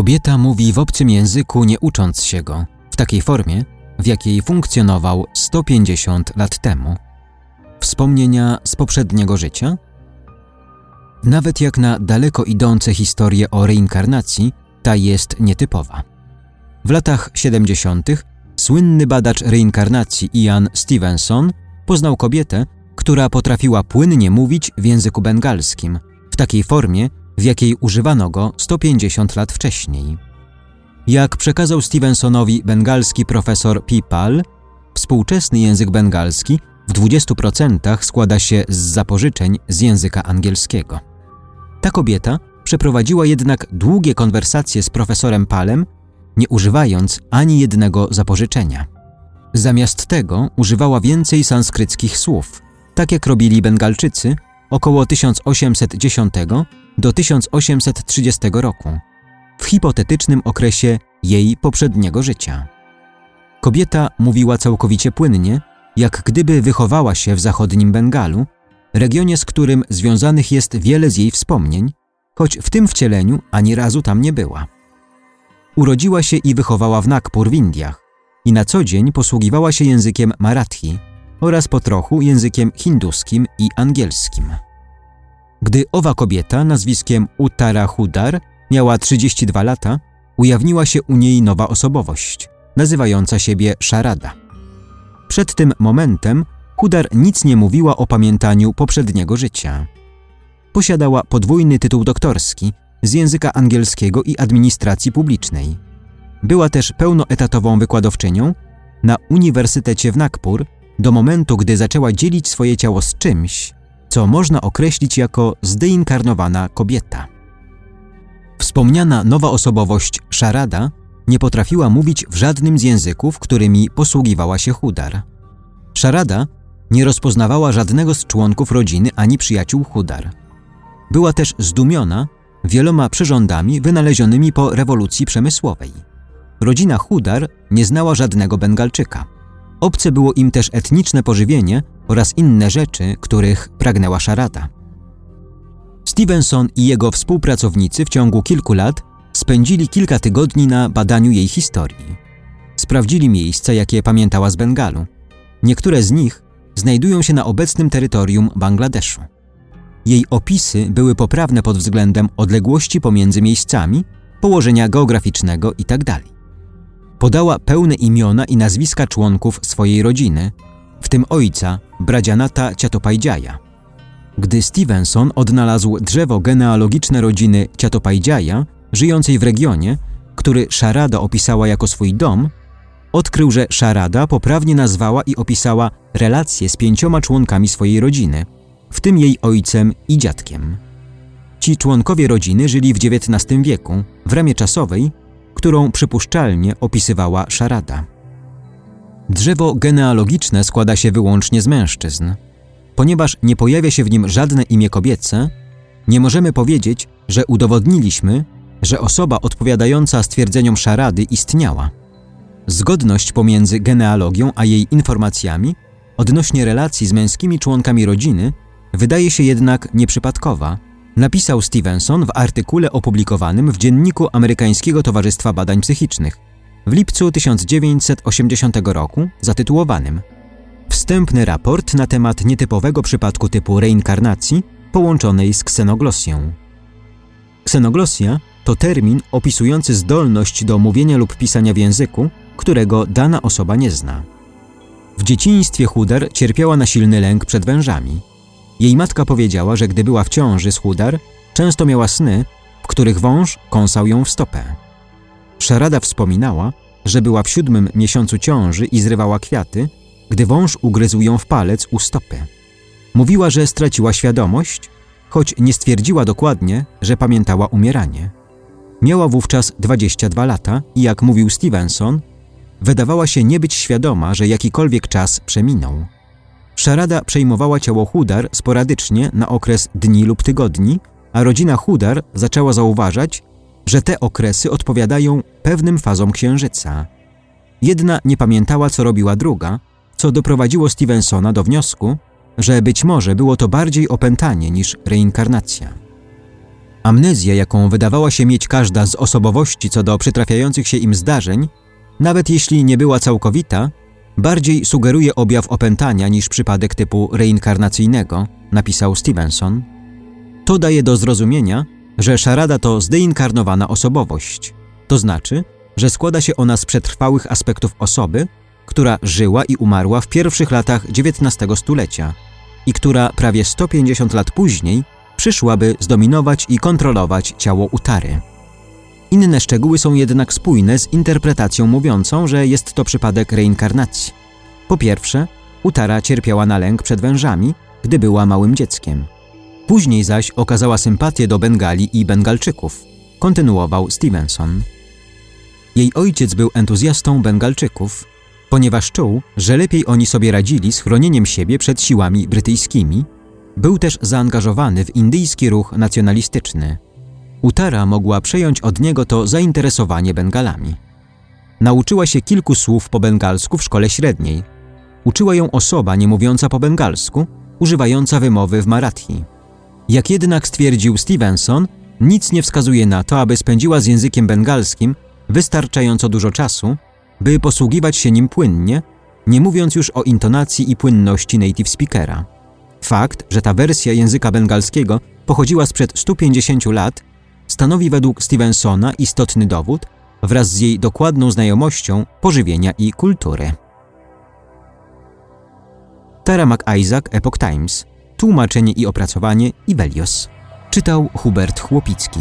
Kobieta mówi w obcym języku, nie ucząc się go, w takiej formie, w jakiej funkcjonował 150 lat temu. Wspomnienia z poprzedniego życia? Nawet jak na daleko idące historie o reinkarnacji, ta jest nietypowa. W latach 70. słynny badacz reinkarnacji Ian Stevenson poznał kobietę, która potrafiła płynnie mówić w języku bengalskim, w takiej formie, w jakiej używano go 150 lat wcześniej. Jak przekazał Stevensonowi bengalski profesor Pipal, współczesny język bengalski w 20% składa się z zapożyczeń z języka angielskiego. Ta kobieta przeprowadziła jednak długie konwersacje z profesorem Palem, nie używając ani jednego zapożyczenia. Zamiast tego używała więcej sanskryckich słów, tak jak robili Bengalczycy około 1810 do 1830 roku, w hipotetycznym okresie jej poprzedniego życia. Kobieta mówiła całkowicie płynnie, jak gdyby wychowała się w zachodnim Bengalu, regionie, z którym związanych jest wiele z jej wspomnień, choć w tym wcieleniu ani razu tam nie była. Urodziła się i wychowała w Nagpur w Indiach i na co dzień posługiwała się językiem marathi oraz po trochu językiem hinduskim i angielskim. Gdy owa kobieta nazwiskiem Uttara Hudar miała 32 lata, ujawniła się u niej nowa osobowość, nazywająca siebie Szarada. Przed tym momentem Hudar nic nie mówiła o pamiętaniu poprzedniego życia. Posiadała podwójny tytuł doktorski z języka angielskiego i administracji publicznej. Była też pełnoetatową wykładowczynią na Uniwersytecie w Nagpur do momentu, gdy zaczęła dzielić swoje ciało z czymś, co można określić jako zdeinkarnowana kobieta. Wspomniana nowa osobowość Szarada nie potrafiła mówić w żadnym z języków, którymi posługiwała się Hudar. Szarada nie rozpoznawała żadnego z członków rodziny ani przyjaciół Hudar. Była też zdumiona wieloma przyrządami wynalezionymi po rewolucji przemysłowej. Rodzina Hudar nie znała żadnego Bengalczyka. Obce było im też etniczne pożywienie oraz inne rzeczy, których pragnęła Szarada. Stevenson i jego współpracownicy w ciągu kilku lat spędzili kilka tygodni na badaniu jej historii. Sprawdzili miejsca, jakie pamiętała z Bengalu. Niektóre z nich znajdują się na obecnym terytorium Bangladeszu. Jej opisy były poprawne pod względem odległości pomiędzy miejscami, położenia geograficznego itd. Podała pełne imiona i nazwiska członków swojej rodziny, w tym ojca, Bradzianata Ciatopajdziaja. Gdy Stevenson odnalazł drzewo genealogiczne rodziny Ciatopajdziaja, żyjącej w regionie, który Szarada opisała jako swój dom, odkrył, że Szarada poprawnie nazwała i opisała relacje z pięcioma członkami swojej rodziny, w tym jej ojcem i dziadkiem. Ci członkowie rodziny żyli w XIX wieku, w ramie czasowej, którą przypuszczalnie opisywała Szarada. Drzewo genealogiczne składa się wyłącznie z mężczyzn. Ponieważ nie pojawia się w nim żadne imię kobiece, nie możemy powiedzieć, że udowodniliśmy, że osoba odpowiadająca stwierdzeniom szarady istniała. Zgodność pomiędzy genealogią a jej informacjami odnośnie relacji z męskimi członkami rodziny wydaje się jednak nieprzypadkowa, napisał Stevenson w artykule opublikowanym w Dzienniku Amerykańskiego Towarzystwa Badań Psychicznych w lipcu 1980 roku zatytułowanym Wstępny raport na temat nietypowego przypadku typu reinkarnacji połączonej z ksenoglosją. Ksenoglosja to termin opisujący zdolność do mówienia lub pisania w języku, którego dana osoba nie zna. W dzieciństwie Hudar cierpiała na silny lęk przed wężami. Jej matka powiedziała, że gdy była w ciąży z Hudar, często miała sny, w których wąż kąsał ją w stopę. Szarada wspominała, że była w siódmym miesiącu ciąży i zrywała kwiaty, gdy wąż ugryzł ją w palec u stopy. Mówiła, że straciła świadomość, choć nie stwierdziła dokładnie, że pamiętała umieranie. Miała wówczas 22 lata i jak mówił Stevenson, wydawała się nie być świadoma, że jakikolwiek czas przeminął. Szarada przejmowała ciało Hudar sporadycznie na okres dni lub tygodni, a rodzina Hudar zaczęła zauważać, że te okresy odpowiadają pewnym fazom księżyca. Jedna nie pamiętała, co robiła druga, co doprowadziło Stevensona do wniosku, że być może było to bardziej opętanie niż reinkarnacja. Amnezja, jaką wydawała się mieć każda z osobowości co do przytrafiających się im zdarzeń, nawet jeśli nie była całkowita, bardziej sugeruje objaw opętania niż przypadek typu reinkarnacyjnego, napisał Stevenson. To daje do zrozumienia, że szarada to zdeinkarnowana osobowość, to znaczy, że składa się ona z przetrwałych aspektów osoby, która żyła i umarła w pierwszych latach XIX stulecia i która prawie 150 lat później przyszłaby zdominować i kontrolować ciało Utary. Inne szczegóły są jednak spójne z interpretacją mówiącą, że jest to przypadek reinkarnacji. Po pierwsze, Utara cierpiała na lęk przed wężami, gdy była małym dzieckiem. Później zaś okazała sympatię do Bengali i Bengalczyków, kontynuował Stevenson. Jej ojciec był entuzjastą Bengalczyków, ponieważ czuł, że lepiej oni sobie radzili z chronieniem siebie przed siłami brytyjskimi. Był też zaangażowany w indyjski ruch nacjonalistyczny. Utara mogła przejąć od niego to zainteresowanie Bengalami. Nauczyła się kilku słów po bengalsku w szkole średniej. Uczyła ją osoba nie mówiąca po bengalsku, używająca wymowy w marathi. Jak jednak stwierdził Stevenson, nic nie wskazuje na to, aby spędziła z językiem bengalskim wystarczająco dużo czasu, by posługiwać się nim płynnie, nie mówiąc już o intonacji i płynności native speakera. Fakt, że ta wersja języka bengalskiego pochodziła sprzed 150 lat, stanowi według Stevensona istotny dowód wraz z jej dokładną znajomością pożywienia i kultury. Tara McIsaac, Epoch Times. Tłumaczenie i opracowanie Ibelios. Czytał Hubert Chłopicki.